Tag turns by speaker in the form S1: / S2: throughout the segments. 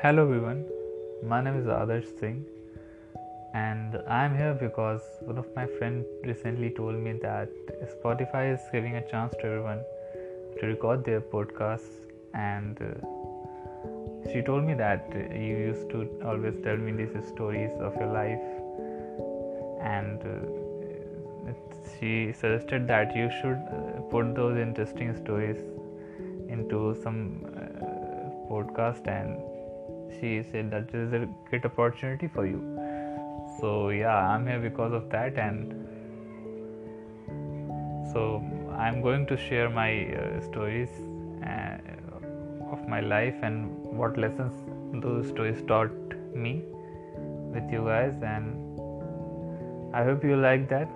S1: Hello everyone, my name is Adarsh Singh and I am here because one of my friends recently told me that Spotify is giving a chance to everyone to record their podcasts and uh, she told me that you used to always tell me these stories of your life and uh, she suggested that you should uh, put those interesting stories into some podcast and she said that this is a great opportunity for you. So yeah i'm here because of that and so i'm going to share my uh, stories uh, of my life and what lessons those stories taught me with you guys and i hope you like that.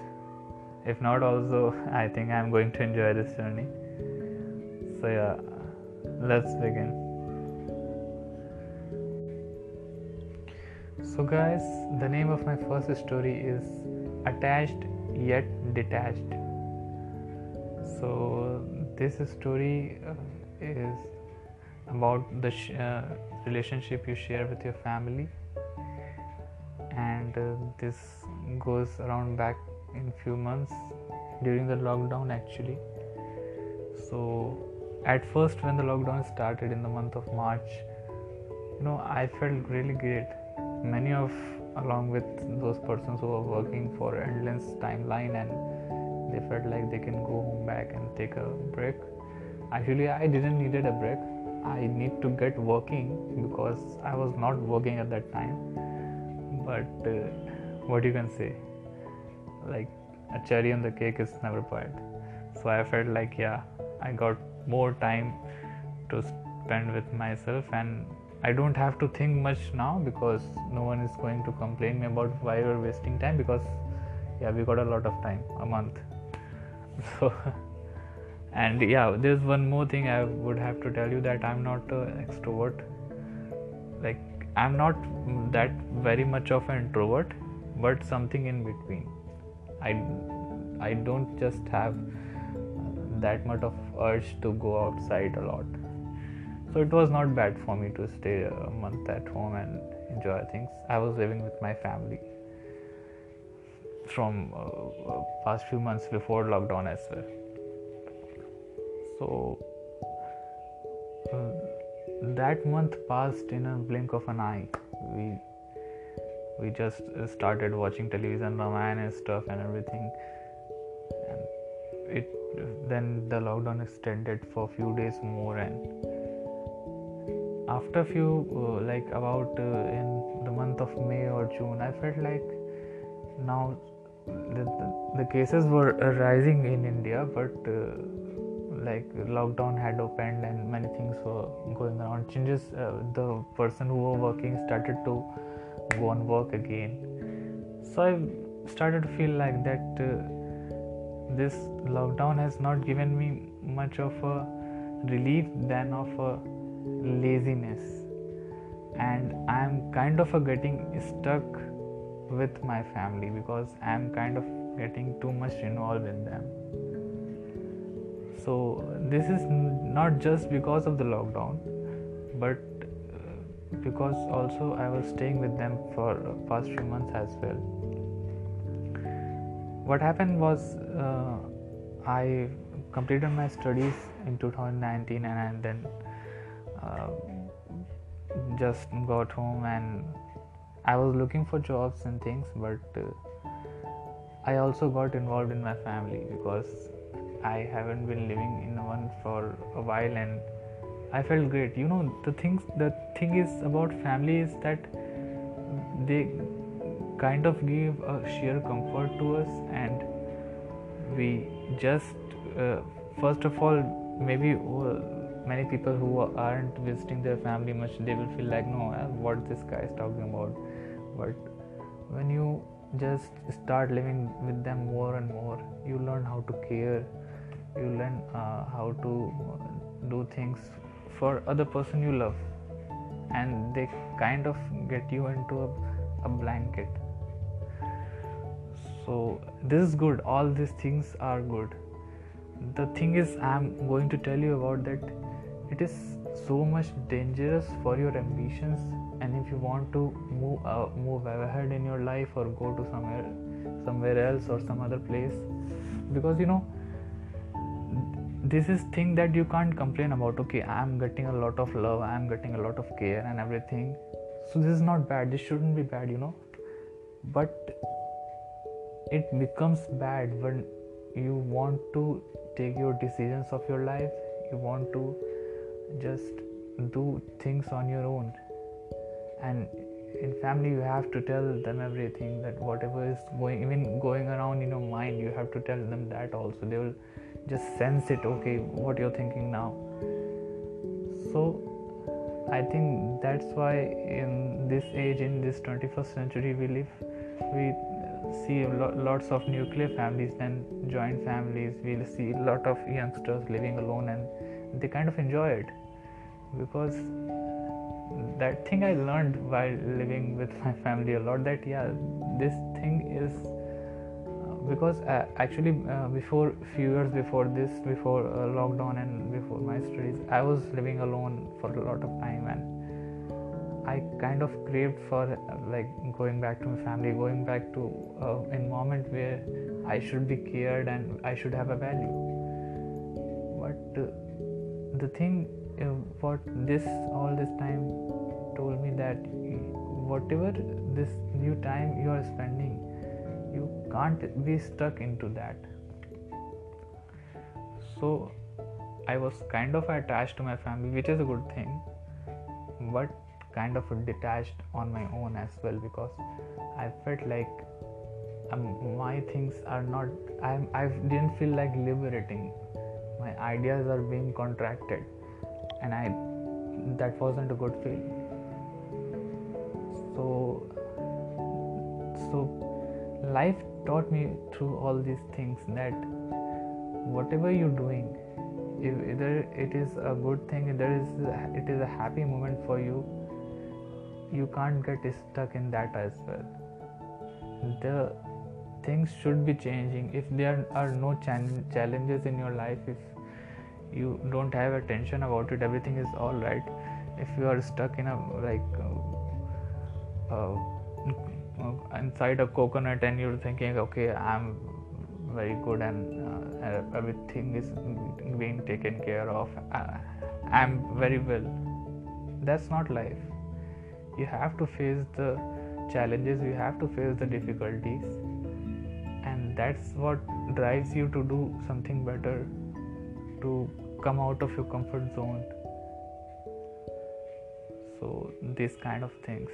S1: If not also i think i'm going to enjoy this journey. So yeah let's begin So, guys, the name of my first story is Attached Yet Detached. So, this story uh, is about the sh- uh, relationship you share with your family, and uh, this goes around back in few months during the lockdown actually. So, at first, when the lockdown started in the month of March, you know, I felt really great many of along with those persons who are working for endless timeline and they felt like they can go home back and take a break. Actually i didn't needed a break. I need to get working because i was not working at that time. But uh, what you can say? Like a cherry on the cake is never bad so i felt like yeah i got more time to spend with myself and I don't have to think much now because no one is going to complain me about why you're wasting time because yeah we got a lot of time a month. So and yeah there's one more thing I would have to tell you that I'm not an extrovert. Like I'm not that very much of an introvert but something in between. I I don't just have that much of urge to go outside a lot so it was not bad for me to stay a month at home and enjoy things. I was living with my family from uh, uh, past few months before lockdown as well. So uh, that month passed in a blink of an eye. We we just started watching television ramayana and stuff and everything. And it then the lockdown extended for a few days more and after a few uh, like about uh, in the month of may or june i felt like now the, the, the cases were rising in india but uh, like lockdown had opened and many things were going around. Changes uh, the person who were working started to go on work again. So i started to feel like that uh, this lockdown has not given me much of a relief than of a laziness. And i'm kind of getting stuck with my family because i'm kind of getting too much involved in them. So this is not just because of the lockdown but uh, because also i was staying with them for past few months as well. What happened was uh, i completed my studies in 2019 and then uh, just got home and I was looking for jobs and things, but uh, I also got involved in my family because I haven't been living in one for a while and I felt great. You know, the things, the thing is about family is that they kind of give a sheer comfort to us and we just uh, first of all maybe uh, many people who aren't visiting their family much they will feel like no what this guy is talking about. But when you just start living with them more and more you learn how to care. You learn uh, how to do things for other person you love. And they kind of get you into a, a blanket. So this is good. All these things are good. The thing is i'm going to tell you about that it is so much dangerous for your ambitions and if you want to move uh, move ahead in your life or go to somewhere somewhere else or some other place because you know this is thing that you can't complain about okay i'm getting a lot of love i'm getting a lot of care and everything. So this is not bad this shouldn't be bad you know. But it becomes bad when you want to take your decisions of your life you want to just do things on your own. And in family you have to tell them everything that whatever is going even going around in your mind you have to tell them that also. They will just sense it okay what you're thinking now. So i think that's why in this age in this 21st century we live we see lots of nuclear families and joint families. We'll see a lot of youngsters living alone and they kind of enjoy it because that thing i learned while living with my family a lot that yeah this thing is because uh, actually uh, before few years before this before uh, lockdown and before my studies i was living alone for a lot of time and i kind of craved for uh, like going back to my family going back to uh, a environment where i should be cared and i should have a value. But uh, the thing what this all this time told me that whatever this new time you are spending you can't be stuck into that. So i was kind of attached to my family which is a good thing but kind of detached on my own as well because i felt like um, my things are not I'm, i didn't feel like liberating. My ideas are being contracted and i that wasn't a good feeling. So so life taught me through all these things that whatever you're doing if either it is a good thing either it is a happy moment for you you can't get stuck in that as well. The things should be changing. If there are no challenges in your life if you don't have a tension about it everything is all right. If you are stuck in a like uh, uh, uh, inside a coconut and you're thinking okay i'm very good and uh, everything is being taken care of uh, i'm very well that's not life. You have to face the challenges you have to face the difficulties and that's what drives you to do something better to come out of your comfort zone. So these kind of things.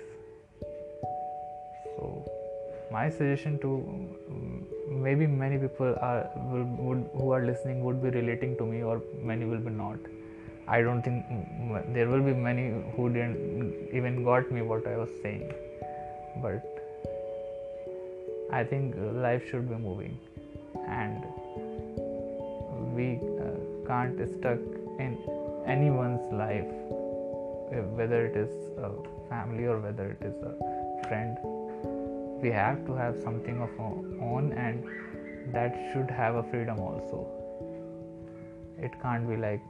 S1: So my suggestion to um, maybe many people are would, who are listening would be relating to me or many will be not. I don't think mm, there will be many who didn't even got me what i was saying. But i think life should be moving. And we can't stuck in anyone's life eh, whether it is a family or whether it is a friend. We have to have something of our own and that should have a freedom also. It can't be like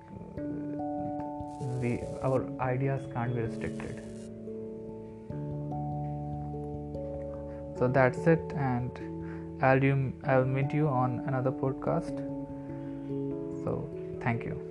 S1: we our ideas can't be restricted. So that's it and i'll, I'll meet you on another podcast. So Thank you.